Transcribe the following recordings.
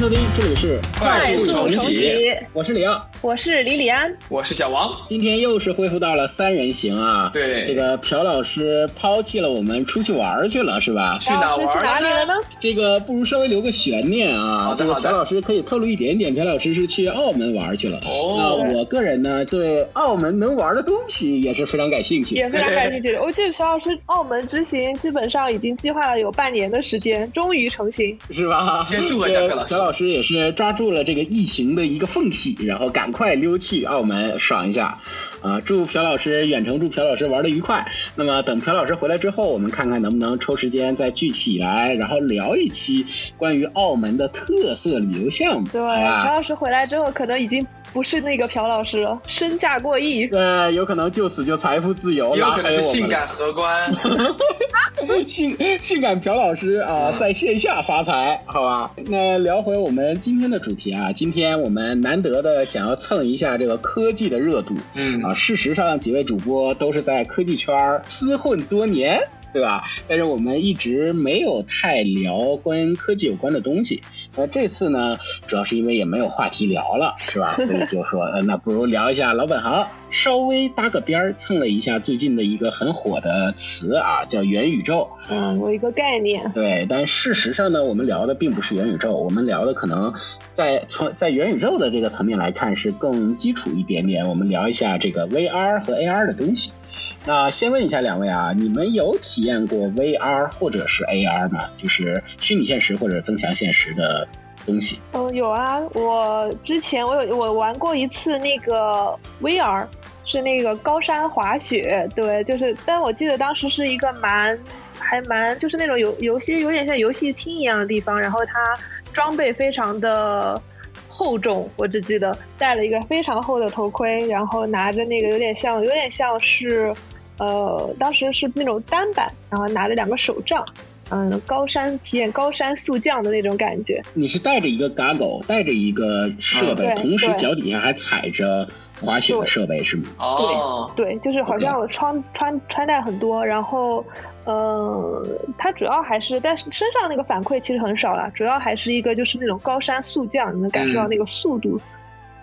收听，这里是快速重启，我是李奥，我是李李安，我是小王。今天又是恢复到了三人行啊！对，这个朴老师抛弃了我们出去玩去了，是吧？去哪玩去哪里了呢？这个不如稍微留个悬念啊。这个朴老师可以透露一点点，朴老师是去澳门玩去了。哦。那我个人呢，对澳门能玩的东西也是非常感兴趣，也非常感兴趣。我记得朴老师澳门之行基本上已经计划了有半年的时间，终于成行，是吧？先祝贺一下朴老师。朴老师也是抓住了这个疫情的一个缝隙，然后赶快溜去澳门爽一下。啊，祝朴老师远程，祝朴老师玩的愉快。那么等朴老师回来之后，我们看看能不能抽时间再聚起来，然后聊一期关于澳门的特色旅游项目。对，朴老师回来之后，可能已经不是那个朴老师了，身价过亿。对，有可能就此就财富自由了，有可能是性感荷官，性性感朴老师啊，在线下发财，好吧？那聊回我们今天的主题啊，今天我们难得的想要蹭一下这个科技的热度，嗯啊。事实上，几位主播都是在科技圈厮混多年，对吧？但是我们一直没有太聊关科技有关的东西。那这次呢，主要是因为也没有话题聊了，是吧？所以就说，呃，那不如聊一下老本行，稍微搭个边儿，蹭了一下最近的一个很火的词啊，叫元宇宙。嗯，有一个概念。对，但事实上呢，我们聊的并不是元宇宙，我们聊的可能。在从在元宇宙的这个层面来看是更基础一点点，我们聊一下这个 VR 和 AR 的东西。那先问一下两位啊，你们有体验过 VR 或者是 AR 吗？就是虚拟现实或者增强现实的东西？嗯，有啊，我之前我有我玩过一次那个 VR，是那个高山滑雪，对，就是，但我记得当时是一个蛮还蛮就是那种游游戏有点像游戏厅一样的地方，然后它。装备非常的厚重，我只记得戴了一个非常厚的头盔，然后拿着那个有点像，有点像是，呃，当时是那种单板，然后拿着两个手杖，嗯，高山体验高山速降的那种感觉。你是带着一个 goggle，带着一个设备，同时脚底下还踩着滑雪的设备是吗？哦，对，就是好像穿穿穿戴很多，然后。呃，它主要还是，但是身上那个反馈其实很少了，主要还是一个就是那种高山速降，你能感受到那个速度。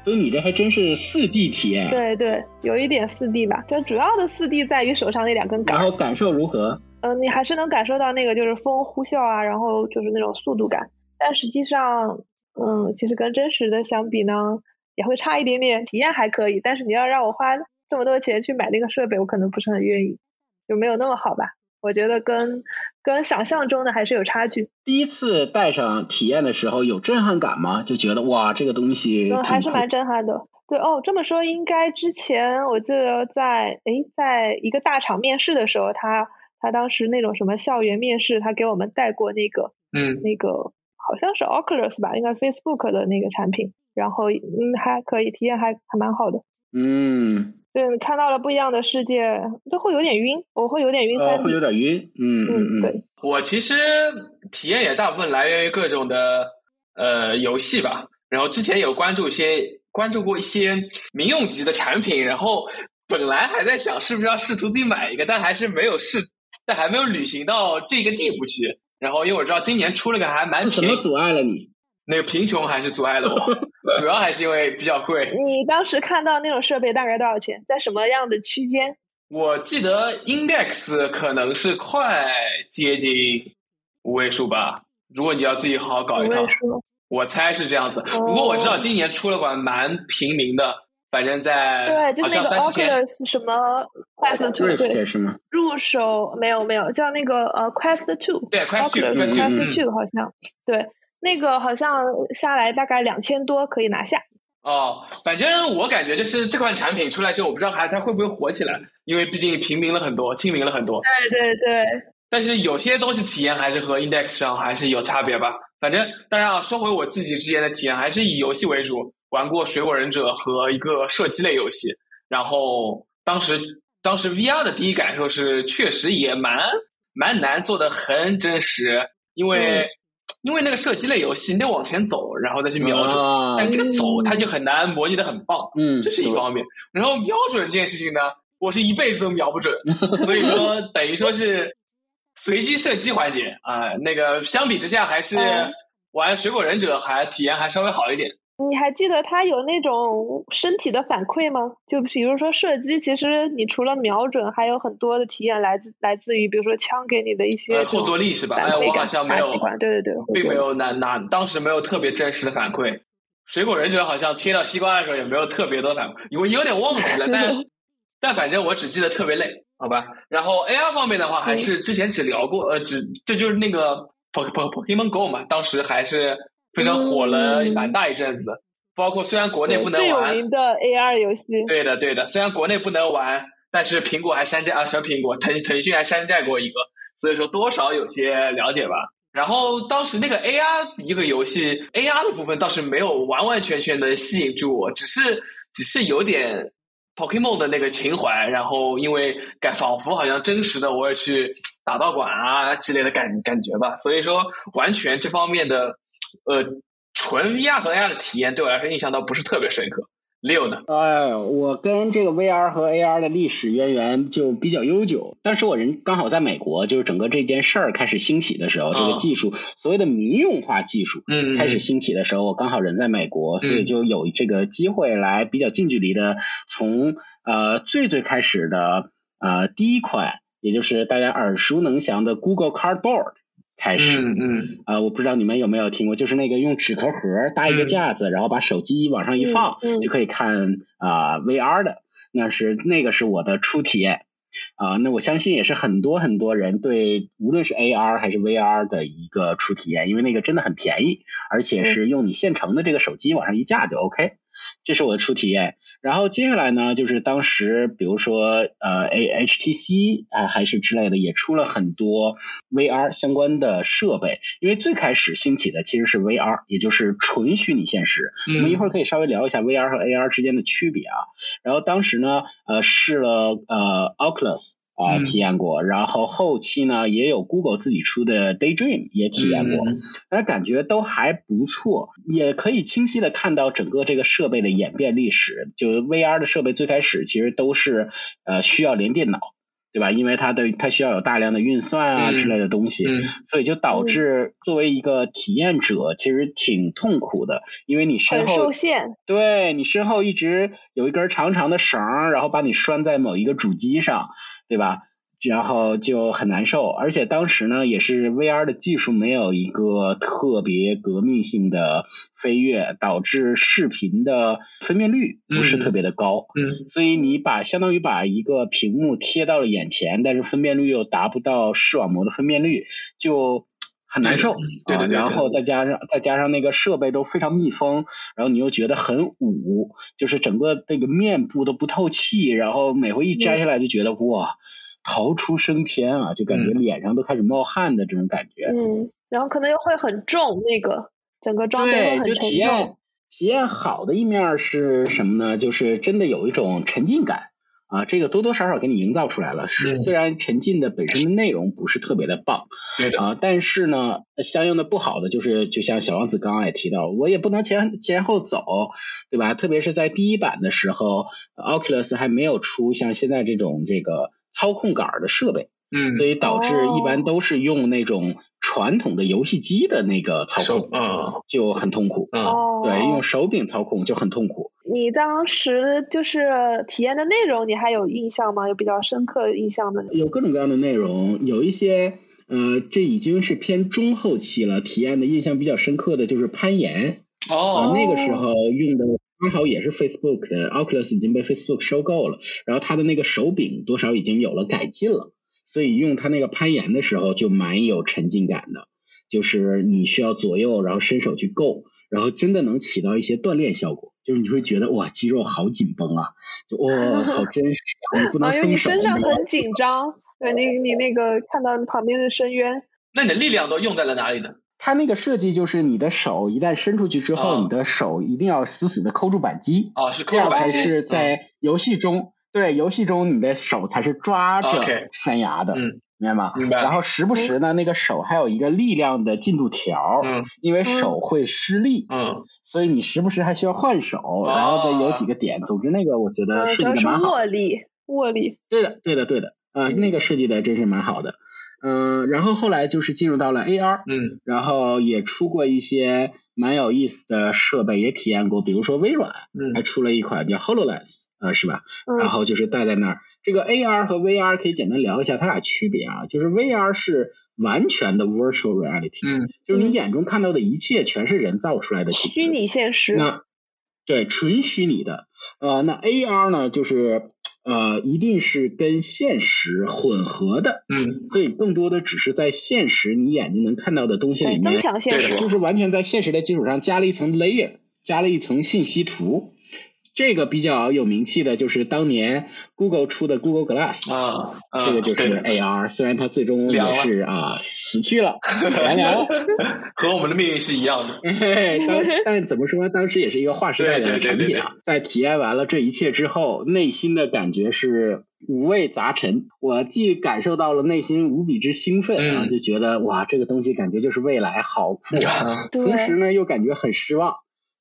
所以你这还真是四 D 体验。对对，有一点四 D 吧，就主要的四 D 在于手上那两根杆。然后感受如何？嗯，你还是能感受到那个就是风呼啸啊，然后就是那种速度感。但实际上，嗯，其实跟真实的相比呢，也会差一点点。体验还可以，但是你要让我花这么多钱去买那个设备，我可能不是很愿意，就没有那么好吧。我觉得跟跟想象中的还是有差距。第一次戴上体验的时候有震撼感吗？就觉得哇，这个东西还是蛮震撼的。对哦，这么说应该之前我记得在诶，在一个大厂面试的时候，他他当时那种什么校园面试，他给我们带过那个嗯那个好像是 Oculus 吧，应该 Facebook 的那个产品，然后嗯还可以体验还还蛮好的。嗯。对，看到了不一样的世界，就会有点晕，我会有点晕。哦，会有点晕。嗯嗯嗯。对，我其实体验也大部分来源于各种的呃游戏吧，然后之前有关注一些关注过一些民用级的产品，然后本来还在想是不是要试图自己买一个，但还是没有试，但还没有旅行到这个地步去。然后因为我知道今年出了个还蛮什么阻碍了你？那个贫穷还是阻碍了我，主要还是因为比较贵。你当时看到那种设备大概多少钱？在什么样的区间？我记得 Index 可能是快接近五位数吧。如果你要自己好好搞一套，我猜是这样子。不过我知道今年出了款蛮平民的，反正在对，就那个 Oculus 什么 Quest Two 是吗？入手没有没有，叫那个呃 Quest Two，对 Quest Two，Quest Two 好像对。那个好像下来大概两千多可以拿下。哦，反正我感觉就是这款产品出来之后，我不知道还它会不会火起来，因为毕竟平民了很多，亲民了很多。对对对。但是有些东西体验还是和 Index 上还是有差别吧。反正当然啊，说回我自己之前的体验，还是以游戏为主，玩过《水果忍者》和一个射击类游戏。然后当时当时 VR 的第一感受是，确实也蛮蛮难做的很真实，因为。因为那个射击类游戏，你得往前走，然后再去瞄准，但这个走它就很难模拟的很棒，嗯，这是一方面。然后瞄准这件事情呢，我是一辈子都瞄不准，所以说等于说是随机射击环节啊。那个相比之下，还是玩水果忍者还体验还稍微好一点。你还记得它有那种身体的反馈吗？就比如说射击，其实你除了瞄准，还有很多的体验来自来自于，比如说枪给你的一些后坐力是吧？哎，我好像没有，对对对，并没有拿拿，当时没有特别真实的反馈。水果忍者好像切到西瓜的时候也没有特别多反馈，我有点忘记了，但 但反正我只记得特别累，好吧。然后 AR 方面的话，还是之前只聊过，呃，只这就是那个 Pokemon Go 嘛，当时还是。非常火了蛮大一阵子，包括虽然国内不能玩最有名的 AR 游戏，对的对的，虽然国内不能玩，但是苹果还山寨啊，什么苹果？腾腾讯还山寨过一个，所以说多少有些了解吧。然后当时那个 AR 一个游戏，AR 的部分倒是没有完完全全的吸引住我，只是只是有点 Pokemon 的那个情怀，然后因为感仿佛好像真实的我也去打道馆啊之类的感感觉吧，所以说完全这方面的。呃，纯 VR 和 AR 的体验对我来说印象倒不是特别深刻。六呢？呃，我跟这个 VR 和 AR 的历史渊源就比较悠久。当时我人刚好在美国，就是整个这件事儿开始兴起的时候，这个技术所谓的民用化技术嗯开始兴起的时候，我刚好人在美国，所以就有这个机会来比较近距离的从呃最最开始的呃第一款，也就是大家耳熟能详的 Google Cardboard。开始，嗯嗯，啊，我不知道你们有没有听过，就是那个用纸壳盒搭一个架子，然后把手机往上一放，就可以看啊 VR 的，那是那个是我的初体验，啊，那我相信也是很多很多人对无论是 AR 还是 VR 的一个初体验，因为那个真的很便宜，而且是用你现成的这个手机往上一架就 OK，这是我的初体验。然后接下来呢，就是当时比如说呃，A HTC 啊，还是之类的，也出了很多 VR 相关的设备。因为最开始兴起的其实是 VR，也就是纯虚拟现实。我们一会儿可以稍微聊一下 VR 和 AR 之间的区别啊。然后当时呢，呃，试了呃 Oculus。啊，体验过，然后后期呢也有 Google 自己出的 Daydream 也体验过，那感觉都还不错，也可以清晰的看到整个这个设备的演变历史。就 VR 的设备最开始其实都是呃需要连电脑。对吧？因为它的它需要有大量的运算啊之类的东西，所以就导致作为一个体验者其实挺痛苦的，因为你身后受限，对你身后一直有一根长长的绳，然后把你拴在某一个主机上，对吧？然后就很难受，而且当时呢，也是 VR 的技术没有一个特别革命性的飞跃，导致视频的分辨率不是特别的高。嗯，所以你把相当于把一个屏幕贴到了眼前，但是分辨率又达不到视网膜的分辨率，就很难受。对对对。然后再加上再加上那个设备都非常密封，然后你又觉得很捂，就是整个那个面部都不透气，然后每回一摘下来就觉得哇。逃出升天啊，就感觉脸上都开始冒汗的这种感觉。嗯，然后可能又会很重，那个整个装备会很沉重。体验体验好的一面是什么呢？就是真的有一种沉浸感啊，这个多多少少给你营造出来了。是，虽然沉浸的本身的内容不是特别的棒，对的啊，但是呢，相应的不好的就是，就像小王子刚刚也提到，我也不能前前后走，对吧？特别是在第一版的时候，Oculus 还没有出像现在这种这个。操控杆的设备，嗯，所以导致一般都是用那种传统的游戏机的那个操控，嗯，就很痛苦，嗯，对，用手柄操控就很痛苦。你当时就是体验的内容，你还有印象吗？有比较深刻印象的？有各种各样的内容，有一些，呃，这已经是偏中后期了。体验的印象比较深刻的就是攀岩，哦，那个时候用的。刚好也是 Facebook 的 Oculus 已经被 Facebook 收购了，然后它的那个手柄多少已经有了改进了，所以用它那个攀岩的时候就蛮有沉浸感的，就是你需要左右然后伸手去够，然后真的能起到一些锻炼效果，就是你会觉得哇肌肉好紧绷啊，就哇 好真实啊，你不能松手。你身上很紧张，对，你你那个看到旁边的深渊，那你的力量都用在了哪里呢？它那个设计就是你的手一旦伸出去之后，你的手一定要死死的扣住扳机啊，是这样才是在游戏中，对游戏中你的手才是抓着山崖的，嗯，明白吗？明白。然后时不时呢，那个手还有一个力量的进度条，嗯，因为手会失力，嗯，所以你时不时还需要换手，然后再有几个点。总之那个我觉得设计的蛮好。握力，握力。对的，对的，对的，呃，那个设计的真是蛮好的。嗯，然后后来就是进入到了 AR，嗯然后也出过一些蛮有意思的设备，也体验过，比如说微软嗯还嗯出了一款叫 Hololens，呃，是吧？然嗯后就是戴在那儿。这个 AR 和 VR 可以简单聊一下它俩区别啊，就是 VR 是完全的 virtual reality，嗯就是你眼中看到的一切全是人造出来的虚。拟现实，那对纯虚拟的，呃，那 AR 呢，就是呃，一定是跟现实混合的，嗯。所以更多的只是在现实你眼睛能看到的东西里面，增面，强现实。对，就是完全在现实的基础上加了一层 layer，加了一层信息图。这个比较有名气的就是当年 Google 出的 Google Glass，、啊，啊这个就是 AR，虽然它最终也是啊死去了，凉凉了。和我们的命运是一样的。但怎么说，当时也是一个划时代的产品啊。在体验完了这一切之后，内心的感觉是五味杂陈。我既感受到了内心无比之兴奋，嗯然后就觉得哇，这个东西感觉就是未来，好酷啊！同时呢，又感觉很失望。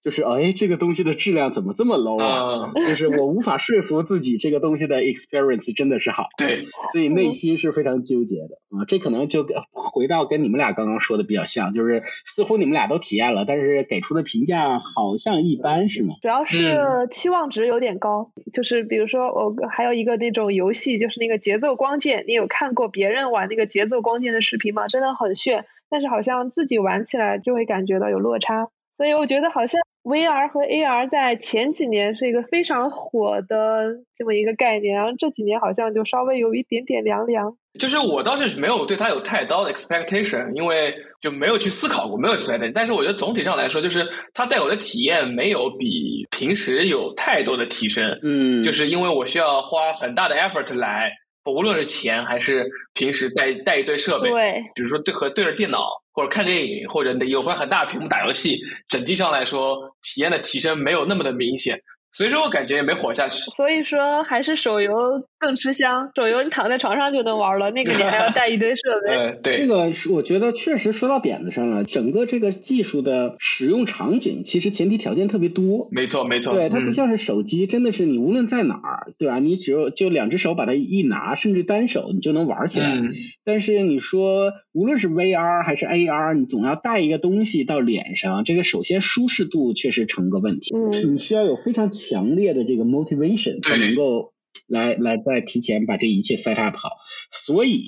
就是哎，这个东西的质量怎么这么 low 啊？啊，就是我无法说服自己这个东西的 experience 真的是好，对，所以内心是非常纠结的啊。这可能就跟回到跟你们俩刚刚说的比较像，就是似乎你们俩都体验了，但是给出的评价好像一般，是吗？主要是期望值有点高，就是比如说我还有一个那种游戏，就是那个节奏光剑，你有看过别人玩那个节奏光剑的视频吗？真的很炫，但是好像自己玩起来就会感觉到有落差，所以我觉得好像 VR 和 AR 在前几年是一个非常火的这么一个概念，然后这几年好像就稍微有一点点凉凉。就是我倒是没有对它有太高的 expectation，因为就没有去思考过，没有 expectation。但是我觉得总体上来说，就是它带我的体验没有比平时有太多的提升，嗯，就是因为我需要花很大的 effort 来，无论是钱还是平时带带一堆设备，对，比如说对和对着电脑或者看电影，或者有块很大屏幕打游戏，整体上来说体验的提升没有那么的明显，所以说我感觉也没火下去。所以说还是手游更吃香，手游你躺在床上就能玩了，那个你还要带一堆设备。呃，对这，个是我觉得确实说到点子上了。整个这个技术的使用场景，其实前提条件特别多。没错没错，对，它不嗯像是手机，真的是你无论在哪儿，对吧？你只有就两只手把它一拿，甚至单手你就能玩起来。嗯但是你说，无论是 VR 还是 AR，你总要带一个东西到脸上，这个首先舒适度确实成个问题。嗯你需要有非常强烈的这个 motivation 才能够来来再提前把这一切 set up 好。所以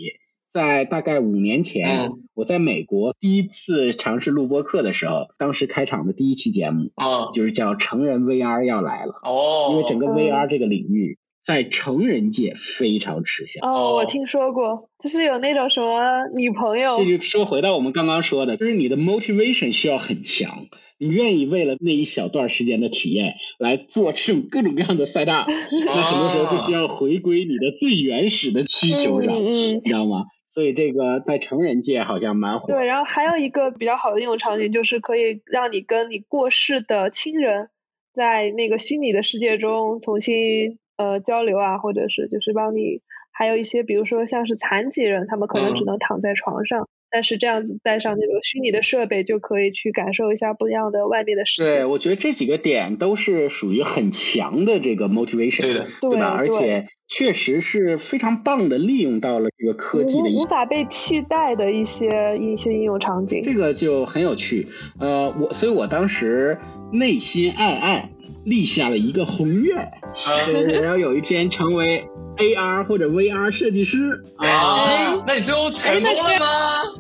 在大概五年前，嗯我在美国第一次尝试录播课的时候，当时开场的第一期节目啊就是叫成人 VR 要来了，哦，因为整个嗯 VR 这个领域在成人界非常吃香。哦，我哦听说过，就是有那种什么女朋友这，就说回到我们刚刚说的，就是你的 motivation 需要很强，你愿意为了那一小段时间的体验来做这种各种各样的 set up，那很多时候就需要回归你的最原始的需求上，你知道吗？所以这个在成人界好像蛮火。对，然后还有一个比较好的应用场景，就是可以让你跟你过世的亲人在那个虚拟的世界中重新呃交流啊，或者是就是帮你，还有一些比如说像是残疾人，他们可能只嗯能躺在床上，但是这样子带上那个虚拟的设备，就可以去感受一下不一样的外面的世界对，界。我觉得这几个点都是属于很强的这个 motivation，对的，对吧？对而且确实是非常棒的利用到了这个科技的无法被替代的一些一些应用场景。这个就很有趣。呃，我所以，我当时内心暗暗立下了一个宏愿，我要有一天成为 AR 或者 VR 设计师啊。啊，那你最后成功了吗？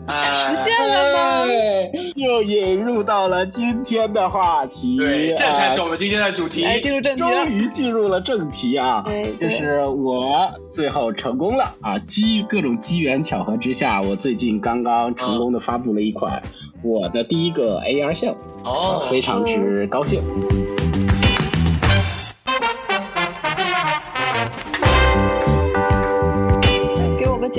啊，实现了吗？哎，又引入到了今天的话题，对，这才是啊我们今天的主题。来进入正题终。于进入了正题啊就是我最后成功了啊！基于各种机缘巧合之下，我最近刚刚成功的发布了一款我的第一个 AR 项目，哦，非常之高兴。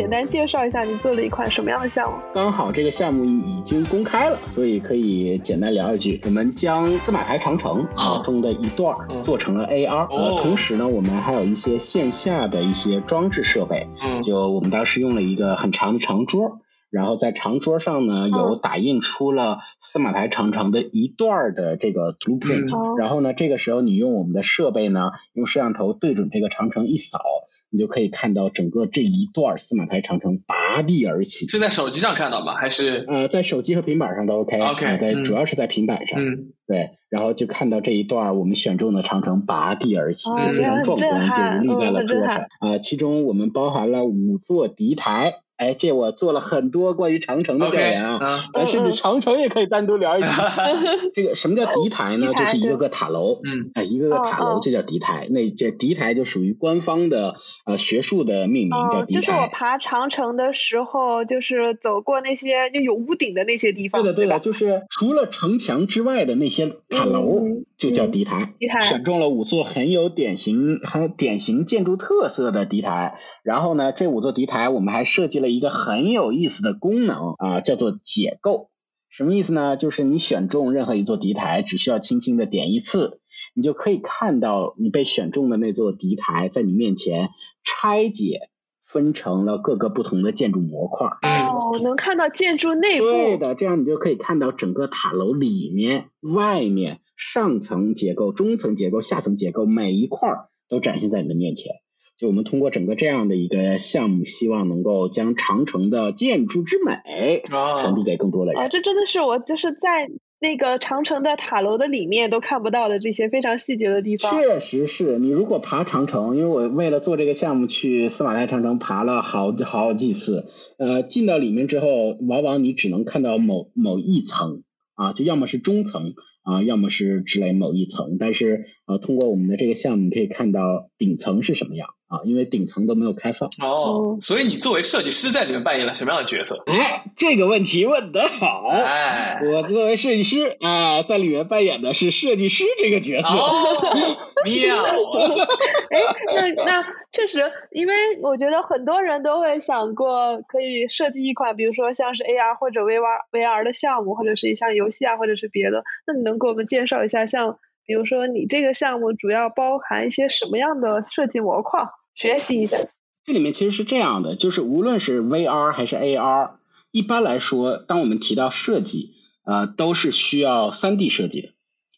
简单介绍一下你做了一款什么样的项目？刚好这个项目已经公开了，所以可以简单聊一句。我们将司马台长城啊。中的一段做成了 AR，同时呢，我们还有一些线下的一些装置设备，嗯。就我们当时用了一个很长的长桌，然后在长桌上呢有打印出了司马台长城的一段的这个 blueprint，、嗯。然后呢，这个时候你用我们的设备呢，用摄像头对准这个长城一扫，你就可以看到整个这一段司马台长城拔地而起。是在手机上看到吗？还是呃，在手机和平板上都 OK。OK，啊在嗯主要是在平板上。嗯对，然后就看到这一段我们选中的长城拔地而起，哦就非常壮观，就立在了桌上。啊、其中我们包含了五座敌台。哎，这我做了很多关于长城的调研啊。啊咱甚至长城也可以单独聊一期。这个什么叫敌台呢？就是一个个塔楼，嗯啊，一个个塔楼这叫敌台。那这敌台就属于官方的呃学术的命名，叫敌台就是我。爬长城的时候，就是走过那些就有屋顶的那些地方，对的，对的，就是除了城墙之外的那些塔楼嗯就叫嗯敌台。选中了五座很有典型、很典型建筑特色的敌台。然后呢，这五座敌台我们还设计了一个很有意思的功能啊，叫做解构。什么意思呢？就是你选中任何一座敌台，只需要轻轻的点一次，你就可以看到你被选中的那座敌台在你面前拆解，分成了各个不同的建筑模块。嗯哦，能看到建筑内部。对的，这样你就可以看到整个塔楼里面、外面、上层结构、中层结构、下层结构每一块儿都展现在你的面前。就我们通过整个这样的一个项目，希望能够将长城的建筑之美传递啊给更多的人啊，这真的是我就是在那个长城的塔楼的里面都看不到的这些非常细节的地方。确实是你如果爬长城，因为我为了做这个项目去司马台长城爬了好好几次，呃，进到里面之后，往往你只能看到某某一层啊，就要么是中层啊，要么是之类某一层，但是啊，通过我们的这个项目，可以看到顶层是什么样啊，因为顶层都没有开放。哦，嗯所以你作为设计师在里面扮演了什么样的角色？哎，这个问题问得好。哎，我作为设计师啊、在里面扮演的是设计师这个角色。哦，妙啊！哎，那那确实，因为我觉得很多人都会想过可以设计一款，比如说像是 AR 或者 VR VR 的项目，或者是一项游戏啊，或者是别的。那你能给我们介绍一下，像比如说你这个项目主要包含一些什么样的设计模块？学习一下。这里面其实是这样的，就是无论是 VR 还是 AR，一般来说，当我们提到设计，呃，都是需要 3D 设计的，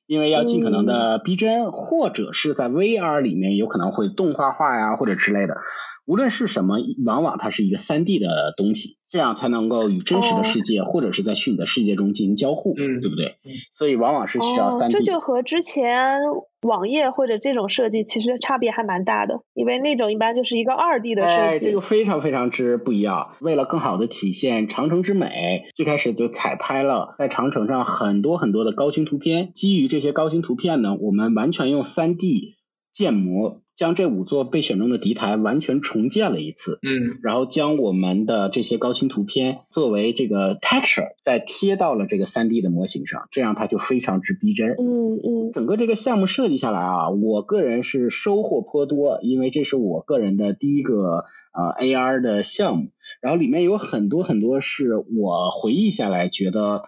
因为要尽可能的逼真，或者是在 VR 里面有可能会动画化呀，或者之类的。无论是什么，往往它是一个三 D 的东西，这样才能够与真实的世界、或者是在虚拟的世界中进行交互，嗯对不对嗯？所以往往是需要哦，3D 这就和之前网页或者这种设计其实差别还蛮大的，因为那种一般就是一个二 D 的设哎，计。这个非常非常之不一样。为了更好的体现长城之美，最开始就采拍了在长城上很多很多的高清图片。基于这些高清图片呢，我们完全用三 D 建模将这五座被选中的敌台完全重建了一次。嗯然后将我们的这些高清图片作为这个 texture 再贴到了这个 3D 的模型上，这样它就非常之逼真。嗯嗯整个这个项目设计下来啊，我个人是收获颇多，因为这是我个人的第一个呃 AR 的项目，然后里面有很多很多是我回忆下来觉得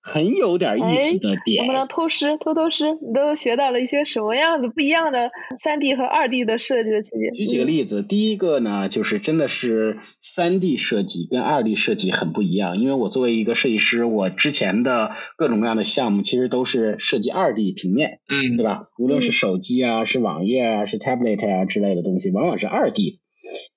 很有点意思的点。能不能偷师偷偷师？你都学到了一些什么样子不一样的三 D 和二 D 的设计的区别？举几个例子，第一个呢，就是真的是三 D 设计跟二 D 设计很不一样。因为我作为一个设计师，我之前的各种各样的项目其实都是设计二 D 平面，嗯对吧？无论是嗯手机啊，是网页啊，是 tablet 啊之类的东西，往往是二 D。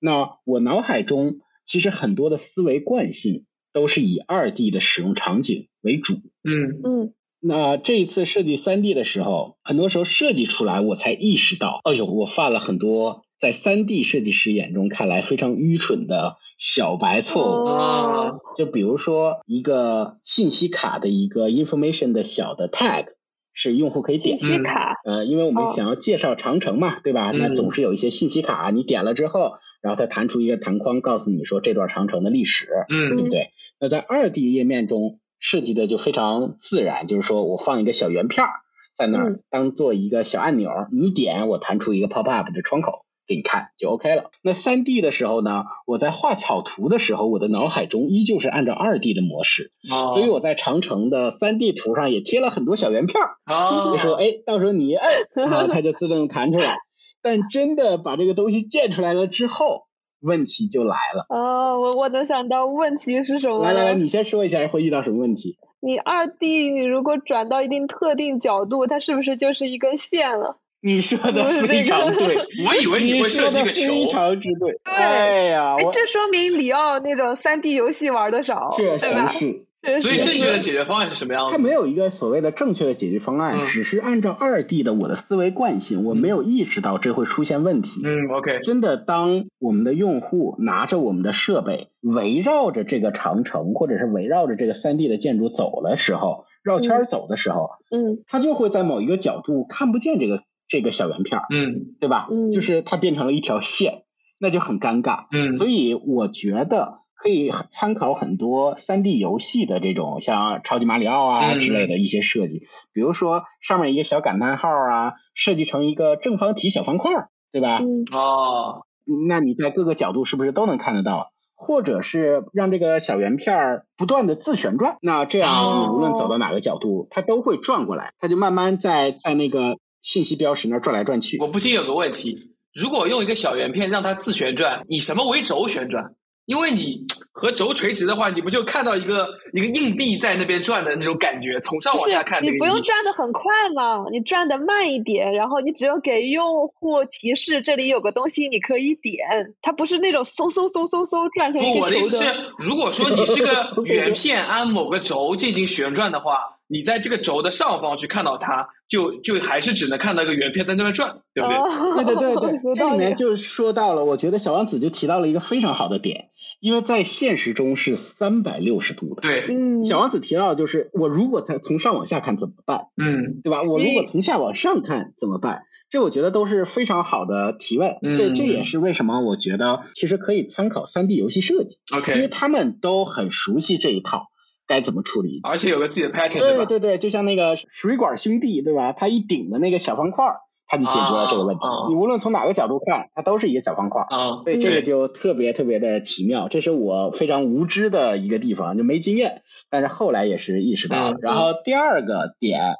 那我脑海中其实很多的思维惯性都是以二 D 的使用场景为主。嗯嗯那这一次设计三 D 的时候，很多时候设计出来，我才意识到，哎呦，我犯了很多在三 D 设计师眼中看来非常愚蠢的小白错误。哦就比如说一个信息卡的一个 information 的小的 tag，是用户可以点信。息卡。呃，因为我们哦想要介绍长城嘛，对吧？那嗯总是有一些信息卡，你点了之后，然后它弹出一个弹框，告诉你说这段长城的历史，嗯对嗯不对？那在二 D 页面中设计的就非常自然，就是说我放一个小圆片儿在那儿嗯，当做一个小按钮，你点我弹出一个 pop up 的窗口给你看就 OK 了。那三 D 的时候呢，我在画草图的时候，我的脑海中依旧是按照二 D 的模式，哦，所以我在长城的三 D 图上也贴了很多小圆片儿。哦就说哎，到时候你一摁，然 后它就自动弹出来。但真的把这个东西建出来了之后，问题就来了。哦，我我能想到问题是什么来来来，你先说一下会遇到什么问题？你二 D 你如果转到一定特定角度，它是不是就是一根线了？你说的非常对，我以为你会设计个球，非常之对。哎呀，这说明里奥那种三 D 游戏玩的少，确实是。所以正确的解决方案是什么样子？它没有一个所谓的正确的解决方案，只是按照二 D 的我的思维惯性，我没有意识到这会出现问题。嗯，OK。真的，当我们的用户拿着我们的设备，围绕着这个长城，或者是围绕着这个三 D 的建筑走的时候，绕圈走的时候，嗯，他就会在某一个角度看不见这个这个小圆片，嗯，对吧？嗯，就是它变成了一条线，那就很尴尬。嗯，所以我觉得。可以参考很多三 D 游戏的这种，像超级马里奥啊之类的一些设计，比如说上面一个小感叹号啊，设计成一个正方体小方块，对吧？哦，那你在各个角度是不是都能看得到？或者是让这个小圆片不断的自旋转，那这样你无论走到哪个角度，它都会转过来，它就慢慢在在那个信息标识那转来转去。我不禁有个问题，如果用一个小圆片让它自旋转，以什么为轴旋转？因为你和轴垂直的话，你不就看到一个一个硬币在那边转的那种感觉？从上往下看，你不用转的很快嘛，你转的慢一点，然后你只有给用户提示这里有个东西你可以点，它不是那种嗖嗖嗖嗖嗖转成一个球的。不，我的意思是，如果说你是个 圆片，按某个轴进行旋转的话。你在这个轴的上方去看到它，就就还是只能看到一个圆片在那边转，对不对？对对对对，这里面就说到了，我觉得小王子就提到了一个非常好的点，因为在现实中是三百六十度的。对，嗯，小王子提到就是我如果在从上往下看怎么办？嗯，对吧？我如果从下往上看怎么办？这我觉得都是非常好的提问。这这也是为什么我觉得其实可以参考三 D 游戏设计，OK，因为他们都很熟悉这一套。该怎么处理？而且有个自己的 pattern，对对对，就像那个水管兄弟，对吧？他一顶的那个小方块，他就解决了这个问题。你无论从哪个角度看，它都是一个小方块。啊，所以，这个就特别特别的奇妙。这是我非常无知的一个地方，就没经验。但是后来也是意识到了。然后第二个点。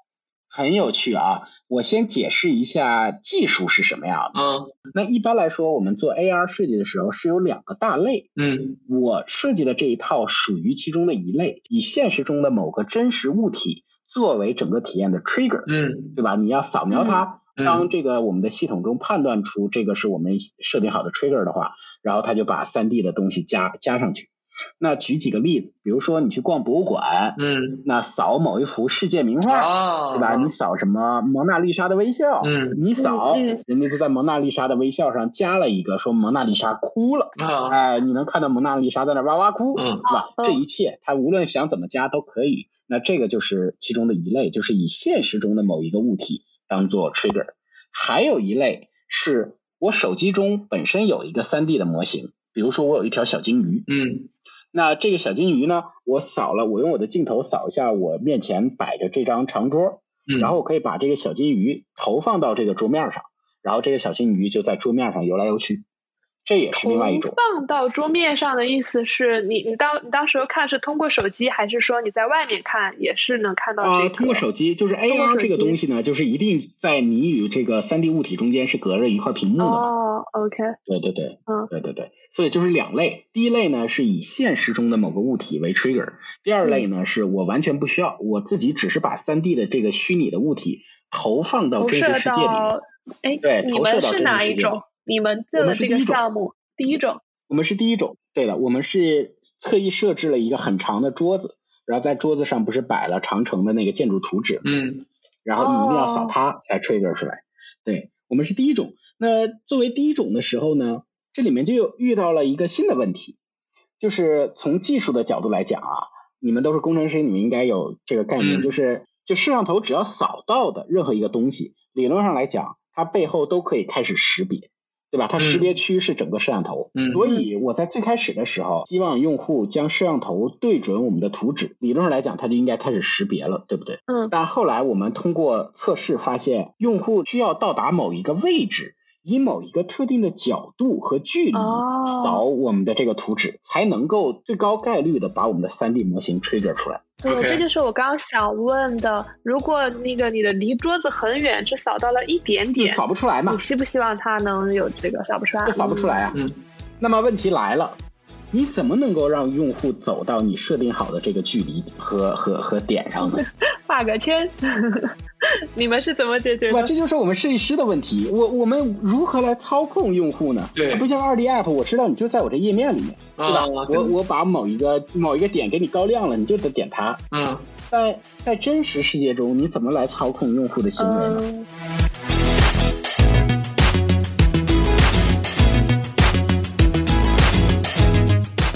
很有趣啊！我先解释一下技术是什么样的。嗯，那一般来说，我们做 AR 设计的时候是有两个大类。嗯，我设计的这一套属于其中的一类，以现实中的某个真实物体作为整个体验的 trigger。嗯，对吧？你要扫描它，当这个我们的系统中判断出这个是我们设定好的 trigger 的话，然后它就把 3D 的东西加加上去。那举几个例子，比如说你去逛博物馆，嗯，那扫某一幅世界名画，对吧？你扫什么蒙娜丽莎的微笑，嗯，你扫，人家就在蒙娜丽莎的微笑上加了一个说蒙娜丽莎哭了，哎，你能看到蒙娜丽莎在那哇哇哭，嗯，是吧？这一切他无论想怎么加都可以。那这个就是其中的一类，就是以现实中的某一个物体当做 trigger。还有一类是我手机中本身有一个 3D 的模型，比如说我有一条小金鱼，嗯。那这个小金鱼呢？我扫了，我用我的镜头扫一下我面前摆着这张长桌，然后我可以把这个小金鱼投放到这个桌面上，然后这个小金鱼就在桌面上游来游去。这也是另外一种放到桌面上的意思是你你当你当时看是通过手机还是说你在外面看也是能看到啊？通过手机，就是 AR 这个东西呢，就是一定在你与这个三 D 物体中间是隔着一块屏幕的。哦，OK。对对对，嗯，对对对，所以就是两类，第一类呢是以现实中的某个物体为 trigger，第二类呢是我完全不需要，我自己只是把三 D 的这个虚拟的物体投放到真实世界里面。哎，对，你们是哪一种？你们做的这个项目，第一种，我们是第一种，对的，我们是特意设置了一个很长的桌子，然后在桌子上不是摆了长城的那个建筑图纸，嗯，然后你一定要扫它才 trigger 出来，对我们是第一种。那作为第一种的时候呢，这里面就遇到了一个新的问题，就是从技术的角度来讲啊，你们都是工程师，你们应该有这个概念，就是就摄像头只要扫到的任何一个东西，理论上来讲，它背后都可以开始识别。对吧？它识别区是整个摄像头，所以我在最开始的时候，希望用户将摄像头对准我们的图纸，理论上来讲，它就应该开始识别了，对不对？嗯。但后来我们通过测试发现，用户需要到达某一个位置。以某一个特定的角度和距离扫我们的这个图纸，才能够最高概率的把我们的三 D 模型 trigger 出来。对，这就是我刚刚想问的。如果那个你的离桌子很远，只扫到了一点点，扫不出来嘛？你希不希望它能有这个扫不出来？扫不出来啊。嗯。那么问题来了，你怎么能够让用户走到你设定好的这个距离和和和点上呢？画个圈。你们是怎么解决哇，的？这就是我们设计师的问题。我我们如何来操控用户呢？对它不像二 D app，我知道你就在我这页面里面，对吧？啊我我把某一个某一个点给你高亮了，你就得点它。嗯，在在真实世界中，你怎么来操控用户的行为呢？嗯，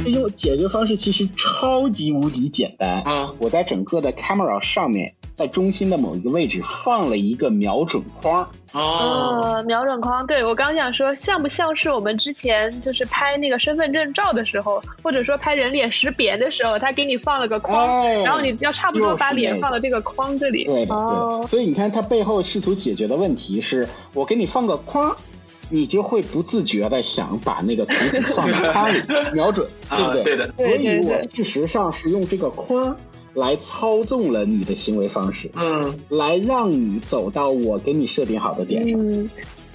这种解决方式其实超级无敌简单。啊我在整个的 camera 上面，在中心的某一个位置放了一个瞄准框。哦，呃，瞄准框，对我刚想说，像不像是我们之前就是拍那个身份证照的时候，或者说拍人脸识别的时候，他给你放了个框，哎然后你要差不多把脸放到这个框这里。对的，对哦。，所以你看，他背后试图解决的问题是，我给你放个框。你就会不自觉的想把那个图纸放到框里 瞄准，对不对？啊对的所以对对我事实上是用这个框来操纵了你的行为方式，嗯，来让你走到我给你设定好的点上。嗯，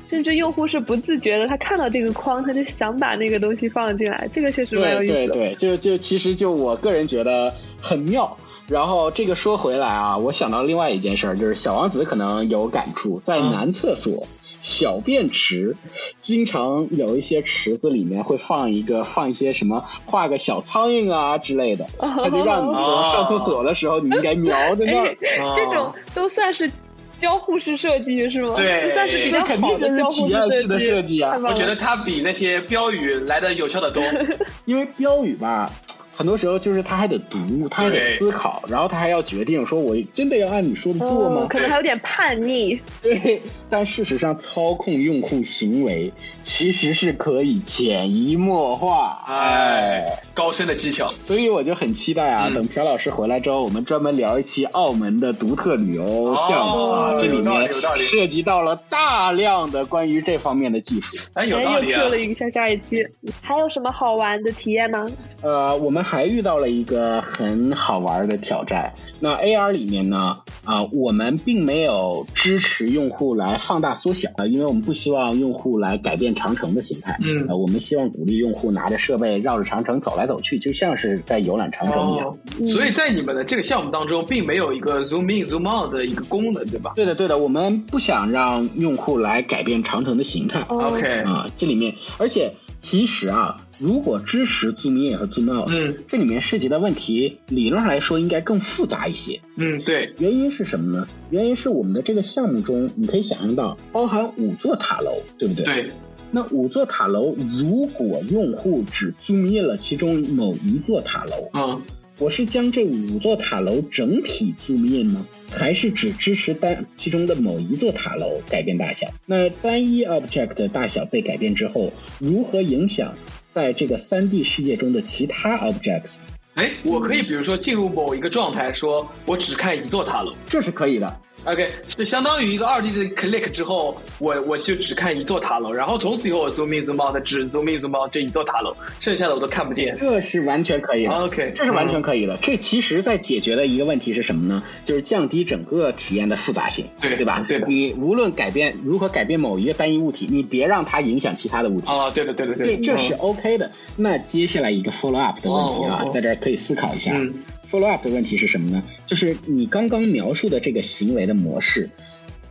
甚至用户是不自觉的，他看到这个框，他就想把那个东西放进来，这个确实蛮有意思的。对对，就就其实就我个人觉得很妙。然后这个说回来啊，我想到另外一件事儿，就是小王子可能有感触，在嗯男厕所。小便池，经常有一些池子里面会放一个放一些什么画个小苍蝇啊之类的，他就让你说上厕所的时候你应该瞄着那儿 哎。，这种都算是交互式设计是吗？对算是比较肯好定的交互体验式的设设计啊我觉得它比那些标语来的有效的多。因为标语吧，很多时候就是他还得读，他还得思考，然后他还要决定说，我真的要按你说的做吗？哦，可能还有点叛逆。对，但事实上，操控用户行为其实是可以潜移默化。哎哎，高深的技巧。所以我就很期待啊，嗯等朴老师回来之后，我们专门聊一期澳门的独特旅游项目啊，哦这里面有道理涉及到了大量的关于这方面的技术。哎，有道哎，理啊又 Q。了一下下一期，还有什么好玩的体验吗？呃，我们还遇到了一个很好玩的挑战。那 AR 里面呢，啊、我们并没有支持用户来放大缩小啊、因为我们不希望用户来改变长城的形态。嗯呃，我们希望鼓励用户拿着设备绕着长城走来走去，就像是在游览长城一样。哦，所以在你们的这个项目当中，并没有一个 zoom in zoom out 的一个功能，对吧对的，对的，我们不想让用户来改变长城的形态。哦？OK，啊，这里面，而且其实啊，如果支持 zoom in 和 zoom out，嗯这里面涉及的问题，理论上来说应该更复杂一些。嗯，对，原因是什么呢？原因是我们的这个项目中，你可以想象到包含五座塔楼，对不对？。对，那五座塔楼，如果用户只 zoom in 了其中某一座塔楼，嗯，我是将这五座塔楼整体 zoom in 吗，还是只支持单其中的某一座塔楼改变大小？那单一 object 的大小被改变之后，如何影响在这个三 D 世界中的其他 objects？哎，我可以比如说进入某一个状态，说我只看一座塔楼。这是可以的。OK，就相当于一个二 D 的 click 之后，我我就只看一座塔楼，然后从此以后我 zoom in zoom out 只 zoom in zoom out 这一座塔楼，剩下的我都看不见。这是完全可以的。OK，这是完全可以的。这其实在解决的一个问题是什么呢？就是降低整个体验的复杂性，对对吧？对的你无论改变如何改变某一个单一物体，你别让它影响其他的物体。啊，对的对的对的，这是 OK 的。那接下来一个 follow up 的问题啊，哦哦哦在这儿可以思考一下。嗯 follow up 的问题是什么呢？就是你刚刚描述的这个行为的模式，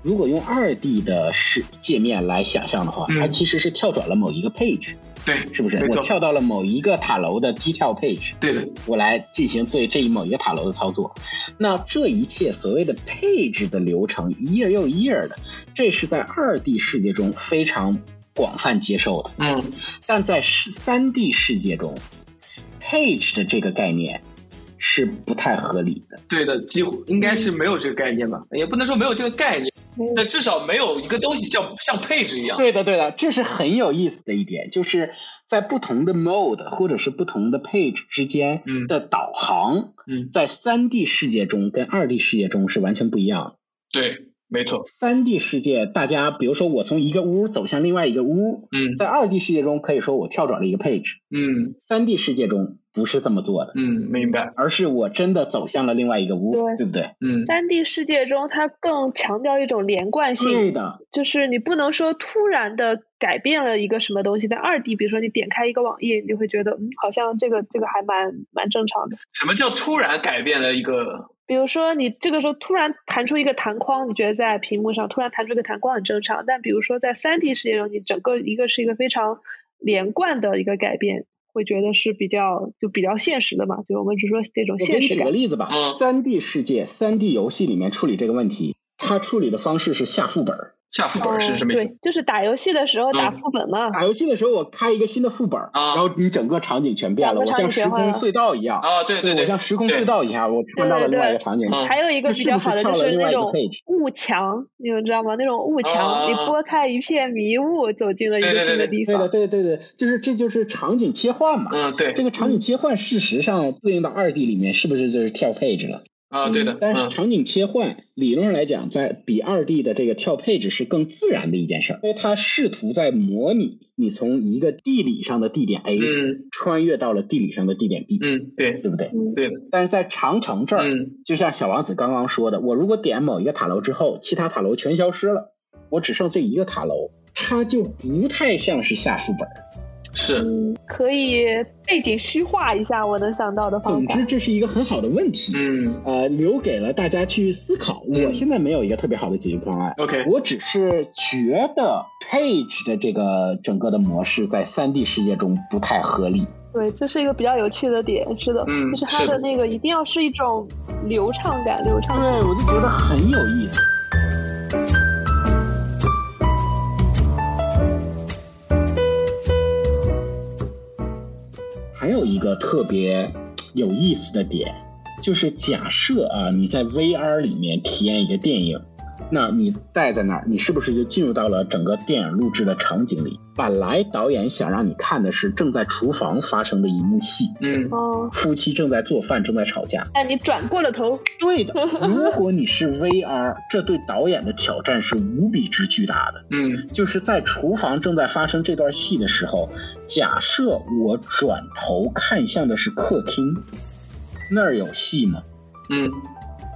如果用二 D 的视界面来想象的话，嗯它其实是跳转了某一个 page，对，是不是？我跳到了某一个塔楼的低跳 page，对的，我来进行对这一某一个塔楼的操作。那这一切所谓的 page 的流程，一页又一页的，这是在二 D 世界中非常广泛接受的。嗯，但在三 D 世界中，page 的这个概念是不太合理的。对的，几乎应该是没有这个概念吧，也不能说没有这个概念，但至少没有一个东西叫像配置一样。对的，对的，这是很有意思的一点，就是在不同的 mode 或者是不同的 page 之间嗯的导航，嗯，在三 D 世界中跟二 D 世界中是完全不一样的。对，没错，三 D 世界，大家比如说我从一个屋走向另外一个屋，嗯在二 D 世界中可以说我跳转了一个 page，嗯，三 D 世界中不是这么做的，嗯，明白，而是我真的走向了另外一个屋，对对不对？嗯，三 D 世界中，它更强调一种连贯性，对的，就是你不能说突然的改变了一个什么东西。在二 D，比如说你点开一个网页，你就会觉得，嗯，好像这个这个还蛮蛮正常的。什么叫突然改变了一个？比如说你这个时候突然弹出一个弹框，你觉得在屏幕上突然弹出一个弹框很正常，但比如说在三 D 世界中，你整个一个是一个非常连贯的一个改变。会觉得是比较就比较现实的嘛，就我们只说这种现实感。我给你举个例子吧，三 D 世界、三 D 游戏里面处理这个问题，它处理的方式是下副本。下副本是什么意思？对，就是打游戏的时候打副本嘛。打游戏的时候，我开一个新的副本，然后你整个场景全变了，我像时空隧道一样。啊，对对对，我像时空隧道一样，我穿到了另外一个场景。还有一个比较好的就是那种雾墙，你们知道吗？那种雾墙，你拨开一片迷雾，走进了一个新的地方。对的，对对对，就是这就是场景切换嘛。嗯，对。这个场景切换，事实上对应到二 D 里面，是不是就是跳配置了？啊，对的，但是场景切换理论上来讲，在比二 D 的这个跳配置是更自然的一件事儿，因为它试图在模拟你从一个地理上的地点 A 穿越到了地理上的地点 B，嗯，对，对不对？对的。但是在长城这儿，就像小王子刚刚说的，我如果点某一个塔楼之后，其他塔楼全消失了，我只剩这一个塔楼，它就不太像是下副本。是，可以背景虚化一下，我能想到的方法。总之，这是一个很好的问题，嗯，呃，留给了大家去思考。我现在没有一个特别好的解决方案，OK，我只是觉得 Page 的这个整个的模式在三 D 世界中不太合理。对，这是一个比较有趣的点，是的，嗯，就是它的那个一定要是一种流畅感，流畅。对，我就觉得很有意思。个特别有意思的点，就是假设啊，你在 VR 里面体验一个电影。那你待在那儿，你是不是就进入到了整个电影录制的场景里？本来导演想让你看的是正在厨房发生的一幕戏，嗯，哦，夫妻正在做饭，正在吵架。但你转过了头，对的。如果你是 VR，这对导演的挑战是无比之巨大的。嗯，就是在厨房正在发生这段戏的时候，假设我转头看向的是客厅，那儿有戏吗？嗯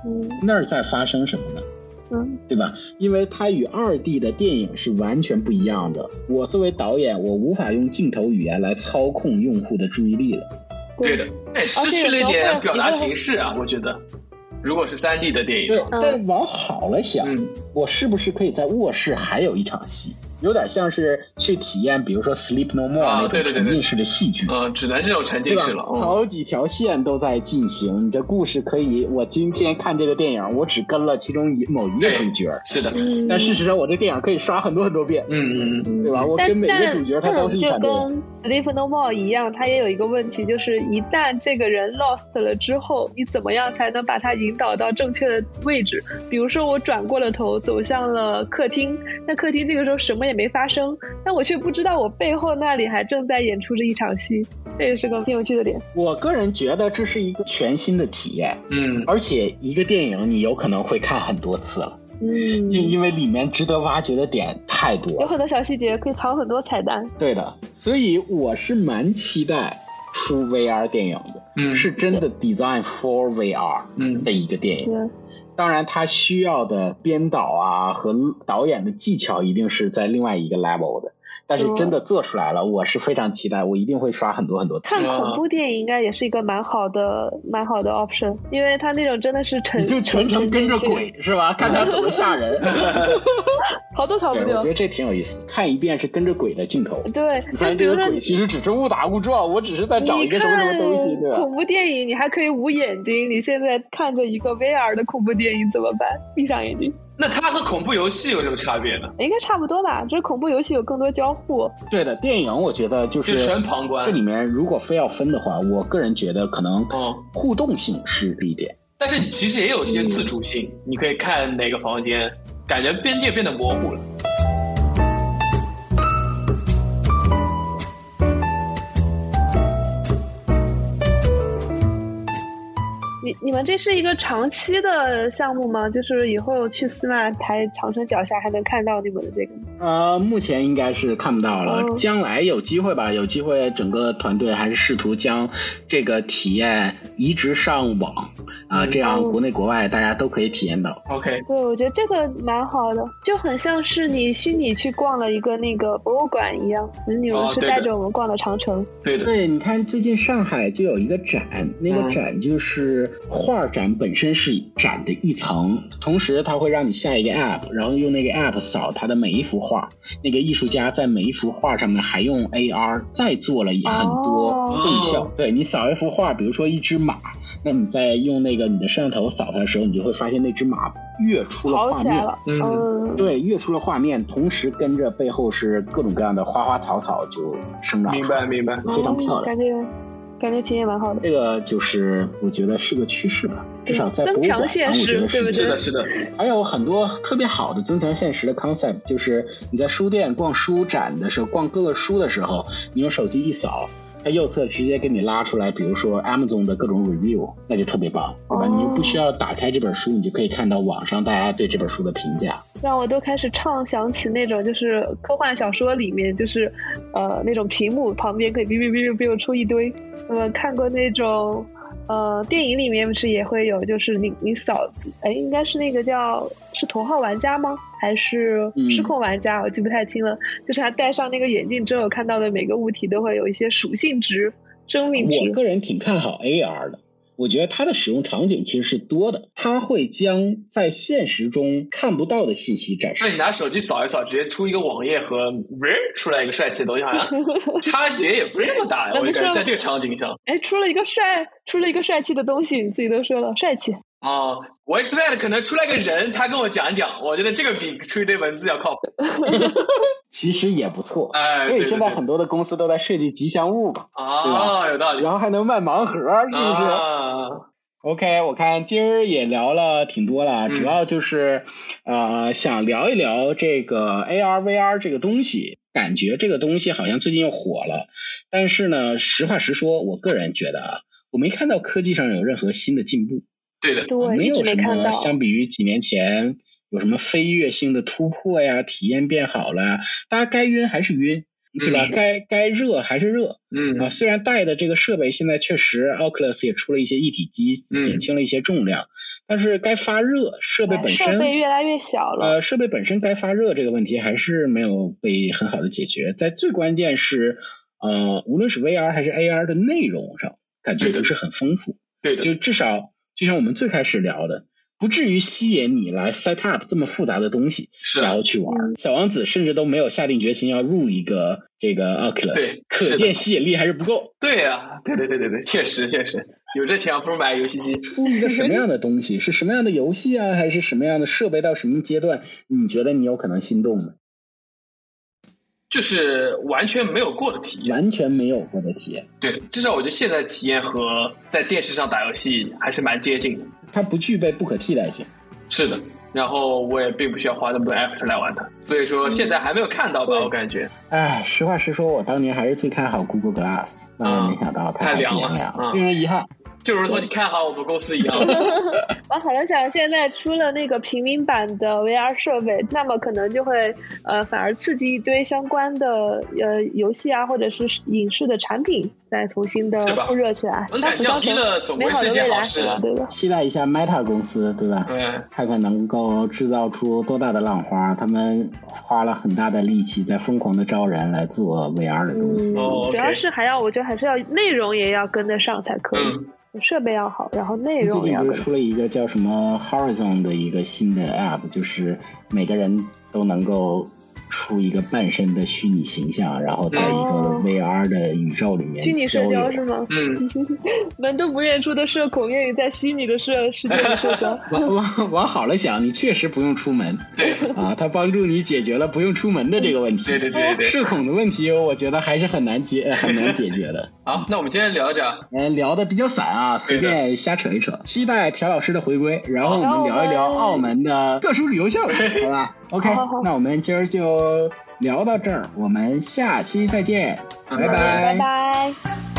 嗯，那儿在发生什么呢？嗯，对吧？因为它与二 D 的电影是完全不一样的。我作为导演，我无法用镜头语言来操控用户的注意力了。对的，哎，失去了一点表达形式啊，我觉得。如果是三 D 的电影，对，但往好了想，我是不是可以在卧室还有一场戏？有点像是去体验，比如说《Sleep No More》那种沉浸式的戏剧，嗯，只能这种沉浸式了。好几条线都在进行，你的故事可以，我今天看这个电影，我只跟了其中一某一个主角，是的。但事实上，我这电影可以刷很多很多遍，嗯嗯嗯，对吧？我跟每一个主角他都是一场就跟《Sleep No More》一样，它也有一个问题，就是一旦这个人 lost 了之后，你怎么样才能把他引导到正确的位置？比如说，我转过了头，走向了客厅，那客厅这个时候什么也没发生。但我却不知道，我背后那里还正在演出着一场戏，这也是个挺有趣的点。我个人觉得这是一个全新的体验，嗯，而且一个电影你有可能会看很多次了，嗯，就因为里面值得挖掘的点太多，有很多小细节可以藏很多彩蛋。对的，所以我是蛮期待出 VR 电影的，嗯，是真的 design for VR，嗯的一个电影。当然，他需要的编导啊和导演的技巧一定是在另外一个 level 的。但是真的做出来了，我是非常期待，我一定会刷很多很多次。看恐怖电影应该也是一个蛮好的、蛮好的 option，因为它那种真的是沉，你就全程跟着鬼是吧？看他怎么吓人，逃都逃不掉。我觉得这挺有意思，看一遍是跟着鬼的镜头。对，你发现这个鬼其实只是误打误撞，我只是在找一个什么什么东西，对吧？恐怖电影你还可以捂眼睛，你现在看着一个 VR 的恐怖电影怎么办？闭上眼睛。那它和恐怖游戏有什么差别呢？应该差不多吧，就是恐怖游戏有更多交互。对的，电影我觉得就是全旁观。这里面如果非要分的话，我个人觉得可能互动性是一点，但是其实也有一些自主性，你可以看哪个房间，感觉边界变得模糊了。你们这是一个长期的项目吗？就是以后去司马台长城脚下还能看到你们的这个吗？呃，目前应该是看不到了，哦将来有机会吧，有机会整个团队还是试图将这个体验移植上网啊、嗯这样哦国内国外大家都可以体验到。OK，对，我觉得这个蛮好的，就很像是你虚拟去逛了一个那个博物馆一样。你们是带着我们逛了长城，对的，对，你看最近上海就有一个展，那个嗯展就是画展本身是展的一层，同时它会让你下一个 app，然后用那个 app 扫它的每一幅画，那个艺术家在每一幅画上面还用 AR 再做了很多哦动效。哦。对你扫一幅画，比如说一只马，那你在用那个你的摄像头扫它的时候，你就会发现那只马跃出了画面。嗯。嗯，对，跃出了画面，同时跟着背后是各种各样的花花草草就生长明出来白明白。非常漂亮。嗯感觉感觉体验蛮好的。这个就是我觉得是个趋势吧，至少在博增强物馆上，我现实觉得是对不对是的，是的，还有很多特别好的增强现实的 concept，就是你在书店逛书展的时候，逛各个书的时候，你用手机一扫，它右侧直接给你拉出来，比如说 Amazon 的各种 review，那就特别棒，对吧？哦你就不需要打开这本书，你就可以看到网上大家对这本书的评价。让我都开始畅想起那种就是科幻小说里面，就是呃那种屏幕旁边可以哔哔哔哔哔出一堆。呃，看过那种呃电影里面不是也会有，就是你你扫，哎，应该是那个叫是头号玩家吗？还是嗯失控玩家？我记不太清了。就是他戴上那个眼镜之后看到的每个物体都会有一些属性值、生命值。我个人挺看好 AR 的。我觉得它的使用场景其实是多的，它会将在现实中看不到的信息展示那你拿手机扫一扫，直接出一个网页和喂出来一个帅气的东西，好像 差别也不是那么大呀。我就感觉在这个场景上，哎，出了一个帅，出了一个帅气的东西，你自己都说了，帅气。哦，我 expect 可能出来个人，他跟我讲一讲，我觉得这个比出一堆文字要靠谱。其实也不错。哎，所以现在很多的公司都在设计吉祥物嘛，啊，有道理，然后还能卖盲盒，是不是？啊，OK，我看今儿也聊了挺多了，嗯主要就是呃想聊一聊这个 AR、VR 这个东西，感觉这个东西好像最近又火了，但是呢，实话实说，我个人觉得啊，我没看到科技上有任何新的进步，对的，对，一没有什。么相比于几年前有什么飞跃性的突破呀，体验变好了，大家该晕还是晕，对吧？嗯该该热还是热，嗯啊，虽然带的这个设备现在确实 Oculus 也出了一些一体机，嗯减轻了一些重量，但是该发热，设备哎本身设备越来越小了。呃，设备本身该发热这个问题还是没有被很好的解决。在最关键是，呃，无论是 VR 还是 AR 的内容上，感觉不是很丰富。对的，就至少就像我们最开始聊的，不至于吸引你来 set up 这么复杂的东西，是啊然后去玩。嗯小王子甚至都没有下定决心要入一个这个 Oculus，对可见吸引力还是不够。对呀，对对对对对，确实确实，有这钱不如买个游戏机。出一个什么样的东西，是什么样的游戏啊，还是什么样的设备到什么阶段，你觉得你有可能心动呢？就是完全没有过的体验，完全没有过的体验，对，至少我觉得现在的体验和在电视上打游戏还是蛮接近的。它不具备不可替代性。是的，然后我也并不需要花那么多 effort 来玩它，所以说现在还没有看到吧，对我感觉。唉，实话实说，我当年还是最看好 Google Glass，但是没想到太凉了令人遗憾。就如同你看好我们公司一样，我 好像想现在出了那个平民版的 VR 设备，那么可能就会呃反而刺激一堆相关的呃游戏啊，或者是影视的产品。再重新的复热起来。门槛降低了，总归是一件好事。对吧？期待一下 Meta 公司，对吧？嗯，看看能够制造出多大的浪花。他们花了很大的力气，在疯狂的招人来做 VR 的东西。嗯，哦主要是还要，我觉得还是要内容也要跟得上才可以，嗯设备要好，然后内容也要跟近不是。出了一个叫什么 Horizon 的一个新的 App，就是每个人都能够出一个半身的虚拟形象，然后在一个哦 VR 的宇宙里面虚拟社交是吗？嗯，门都不愿出的社恐，愿意在虚拟的社世界里社交。往往往好了想，你确实不用出门对啊，它帮助你解决了不用出门的这个问题。对对对对对。社恐的问题，我觉得还是很难解呃很难解决的。好，那我们今天聊到这儿。嗯，聊的比较散啊，随便瞎扯一扯。期待朴老师的回归，然后我们聊一聊澳门的特殊旅游项目，好吧？OK，好好好那我们今儿就聊到这儿，我们下期再见，拜拜拜拜。